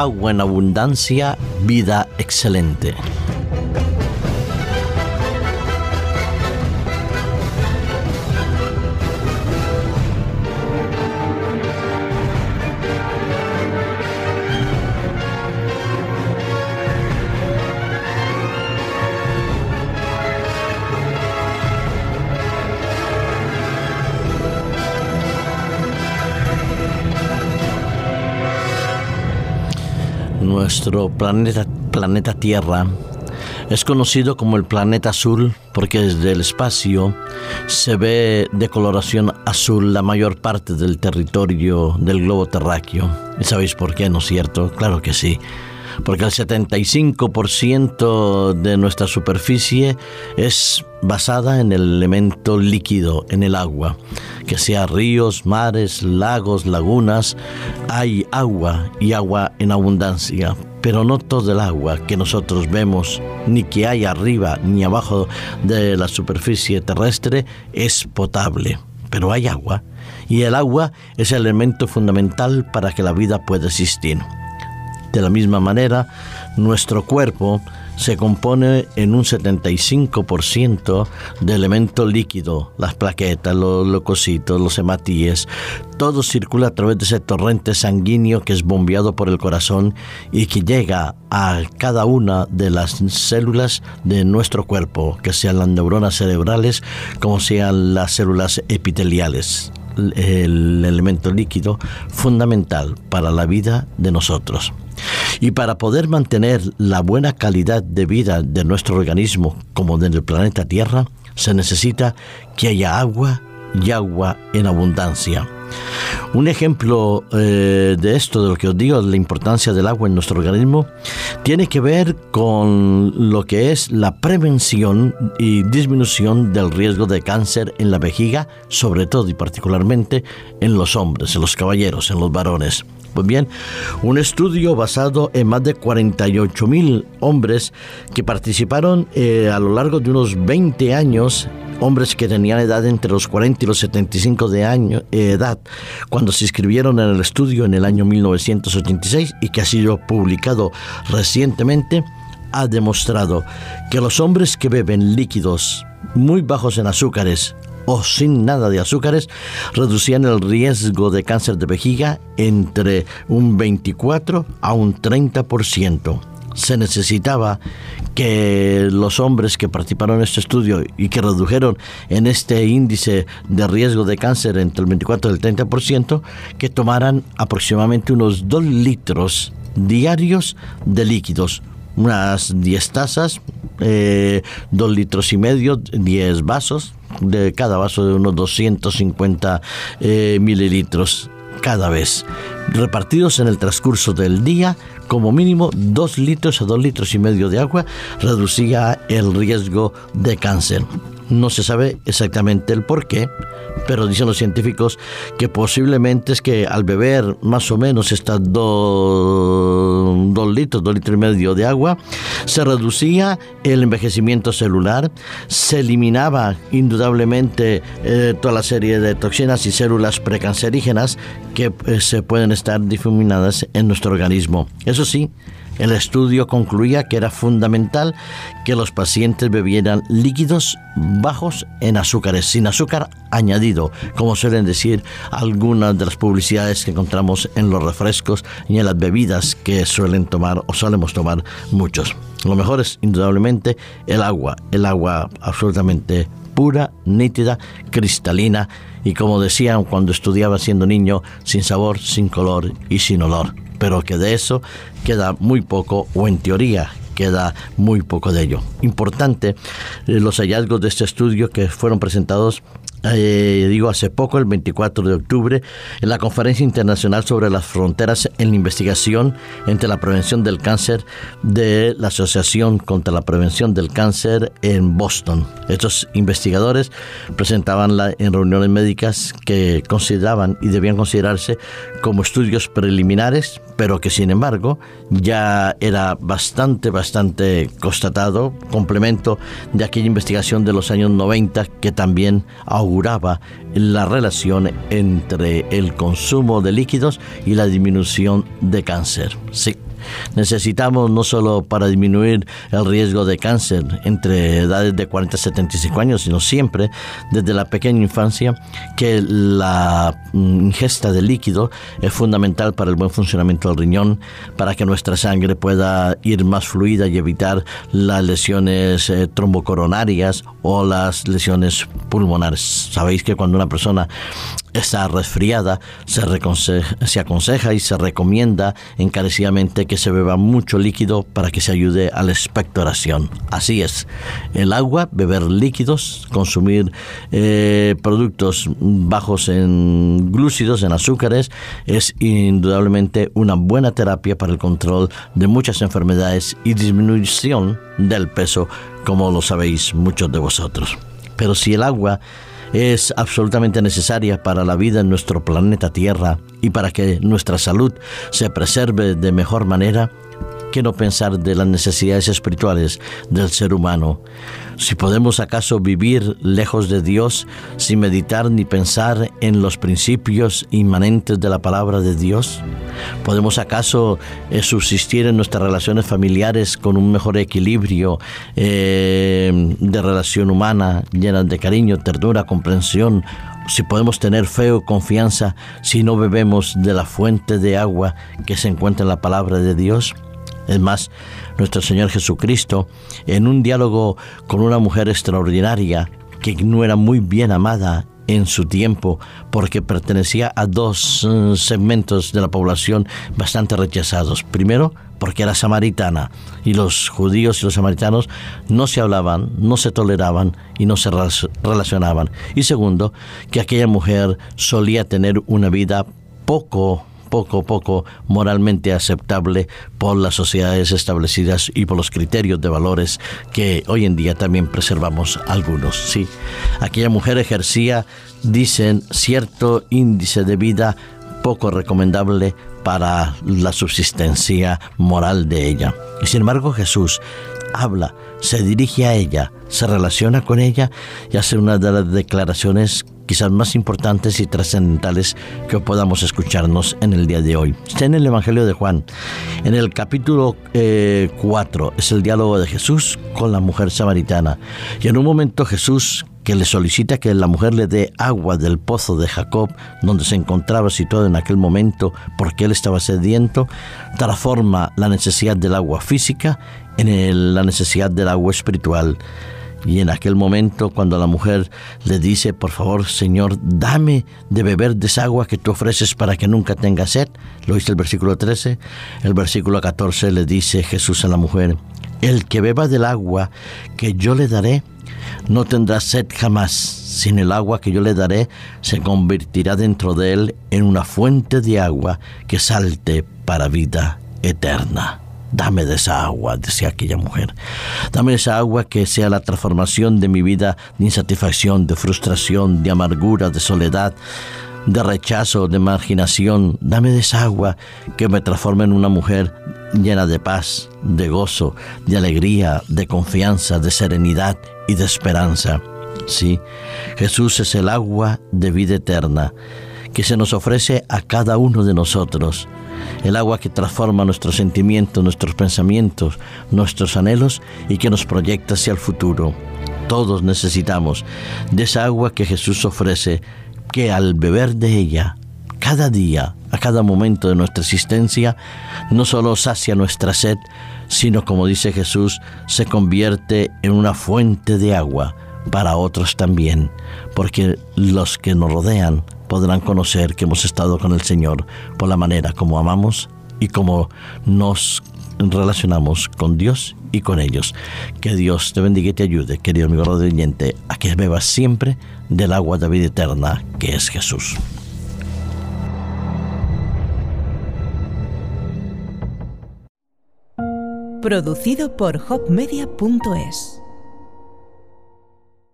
agua en abundancia, vida excelente. Nuestro planeta, planeta Tierra es conocido como el planeta azul porque desde el espacio se ve de coloración azul la mayor parte del territorio del globo terráqueo. ¿Y sabéis por qué, no es cierto? Claro que sí porque el 75% de nuestra superficie es basada en el elemento líquido, en el agua, que sea ríos, mares, lagos, lagunas, hay agua y agua en abundancia, pero no todo el agua que nosotros vemos, ni que hay arriba ni abajo de la superficie terrestre, es potable, pero hay agua, y el agua es el elemento fundamental para que la vida pueda existir. De la misma manera, nuestro cuerpo se compone en un 75% de elemento líquido, las plaquetas, los leucocitos, los hematíes, todo circula a través de ese torrente sanguíneo que es bombeado por el corazón y que llega a cada una de las células de nuestro cuerpo, que sean las neuronas cerebrales como sean las células epiteliales el elemento líquido fundamental para la vida de nosotros. Y para poder mantener la buena calidad de vida de nuestro organismo como del planeta Tierra, se necesita que haya agua y agua en abundancia. Un ejemplo eh, de esto, de lo que os digo, de la importancia del agua en nuestro organismo, tiene que ver con lo que es la prevención y disminución del riesgo de cáncer en la vejiga, sobre todo y particularmente en los hombres, en los caballeros, en los varones. Pues bien, un estudio basado en más de 48 mil hombres que participaron eh, a lo largo de unos 20 años hombres que tenían edad entre los 40 y los 75 de año, eh, edad cuando se inscribieron en el estudio en el año 1986 y que ha sido publicado recientemente, ha demostrado que los hombres que beben líquidos muy bajos en azúcares o sin nada de azúcares reducían el riesgo de cáncer de vejiga entre un 24 a un 30%. Se necesitaba que los hombres que participaron en este estudio y que redujeron en este índice de riesgo de cáncer entre el 24 y el 30%, que tomaran aproximadamente unos 2 litros diarios de líquidos, unas 10 tazas, eh, 2 litros y medio, 10 vasos, de cada vaso de unos 250 eh, mililitros cada vez, repartidos en el transcurso del día, como mínimo 2 litros a 2 litros y medio de agua reducía el riesgo de cáncer. No se sabe exactamente el por qué, pero dicen los científicos que posiblemente es que al beber más o menos estas dos, litros, dos litros y medio de agua, se reducía el envejecimiento celular, se eliminaba indudablemente eh, toda la serie de toxinas y células precancerígenas que eh, se pueden estar difuminadas en nuestro organismo. Eso sí, el estudio concluía que era fundamental que los pacientes bebieran líquidos bajos en azúcares, sin azúcar añadido, como suelen decir algunas de las publicidades que encontramos en los refrescos y en las bebidas que suelen tomar o solemos tomar muchos. Lo mejor es indudablemente el agua, el agua absolutamente pura, nítida, cristalina y como decían cuando estudiaba siendo niño, sin sabor, sin color y sin olor pero que de eso queda muy poco o en teoría queda muy poco de ello. Importante eh, los hallazgos de este estudio que fueron presentados eh, digo, hace poco, el 24 de octubre, en la Conferencia Internacional sobre las Fronteras en la Investigación entre la Prevención del Cáncer de la Asociación contra la Prevención del Cáncer en Boston. Estos investigadores presentaban la, en reuniones médicas que consideraban y debían considerarse como estudios preliminares, pero que sin embargo ya era bastante, bastante constatado, complemento de aquella investigación de los años 90 que también la relación entre el consumo de líquidos y la disminución de cáncer. Necesitamos no solo para disminuir el riesgo de cáncer entre edades de 40 a 75 años, sino siempre desde la pequeña infancia que la ingesta de líquido es fundamental para el buen funcionamiento del riñón, para que nuestra sangre pueda ir más fluida y evitar las lesiones eh, trombocoronarias o las lesiones pulmonares. Sabéis que cuando una persona está resfriada, se, se, aconseja y se recomienda encarecidamente que se beba mucho líquido para que se ayude a la expectoración. Así es, el agua, beber líquidos, consumir eh, productos bajos en glúcidos, en azúcares, es indudablemente una buena terapia para el control de muchas enfermedades y disminución del peso, como lo sabéis muchos de vosotros. Pero si el agua es absolutamente necesaria para la vida en nuestro planeta Tierra y para que nuestra salud se preserve de mejor manera, no pensar de las necesidades espirituales del ser humano? Si podemos acaso vivir lejos de Dios sin meditar ni pensar en los principios inmanentes de la palabra de Dios, ¿podemos acaso eh, subsistir en nuestras relaciones familiares con un mejor equilibrio eh, de relación humana llena de cariño, ternura, comprensión? si podemos tener fe o confianza si no bebemos de la fuente de agua que se encuentra en la palabra de Dios? Es más, nuestro Señor Jesucristo, en un diálogo con una mujer extraordinaria que no era muy bien amada en su tiempo porque pertenecía a dos eh, segmentos de la población bastante rechazados. Primero, porque era samaritana y los judíos y los samaritanos no se hablaban, no se toleraban y no se relacionaban. Y segundo, que aquella mujer solía tener una vida poco poco a poco moralmente aceptable por las sociedades establecidas y por los criterios de valores que hoy en día también preservamos algunos. Sí, aquella mujer ejercía, dicen, cierto índice de vida poco recomendable para la subsistencia moral de ella. Y sin embargo Jesús habla, se dirige a ella, se relaciona con ella y hace una de las declaraciones quizás más importantes y trascendentales que podamos escucharnos en el día de hoy. Está en el Evangelio de Juan. En el capítulo 4 eh, es el diálogo de Jesús con la mujer samaritana. Y en un momento Jesús que le solicita que la mujer le dé agua del pozo de Jacob, donde se encontraba situado en aquel momento porque él estaba sediento, transforma la necesidad del agua física en la necesidad del agua espiritual. Y en aquel momento, cuando la mujer le dice, por favor, Señor, dame de beber de esa agua que tú ofreces para que nunca tenga sed, lo dice el versículo 13, el versículo 14 le dice Jesús a la mujer, el que beba del agua que yo le daré, no tendrá sed jamás, sin el agua que yo le daré se convertirá dentro de él en una fuente de agua que salte para vida eterna. Dame de esa agua, decía aquella mujer. Dame esa agua que sea la transformación de mi vida de insatisfacción, de frustración, de amargura, de soledad, de rechazo, de marginación. Dame de esa agua que me transforme en una mujer llena de paz, de gozo, de alegría, de confianza, de serenidad y de esperanza. Sí, Jesús es el agua de vida eterna que se nos ofrece a cada uno de nosotros el agua que transforma nuestros sentimientos, nuestros pensamientos, nuestros anhelos y que nos proyecta hacia el futuro. Todos necesitamos de esa agua que Jesús ofrece, que al beber de ella, cada día, a cada momento de nuestra existencia, no solo sacia nuestra sed, sino como dice Jesús, se convierte en una fuente de agua para otros también, porque los que nos rodean podrán conocer que hemos estado con el Señor por la manera como amamos y como nos relacionamos con Dios y con ellos. Que Dios te bendiga y te ayude, querido amigo oyente, a que bebas siempre del agua de vida eterna que es Jesús. Producido por hopmedia.es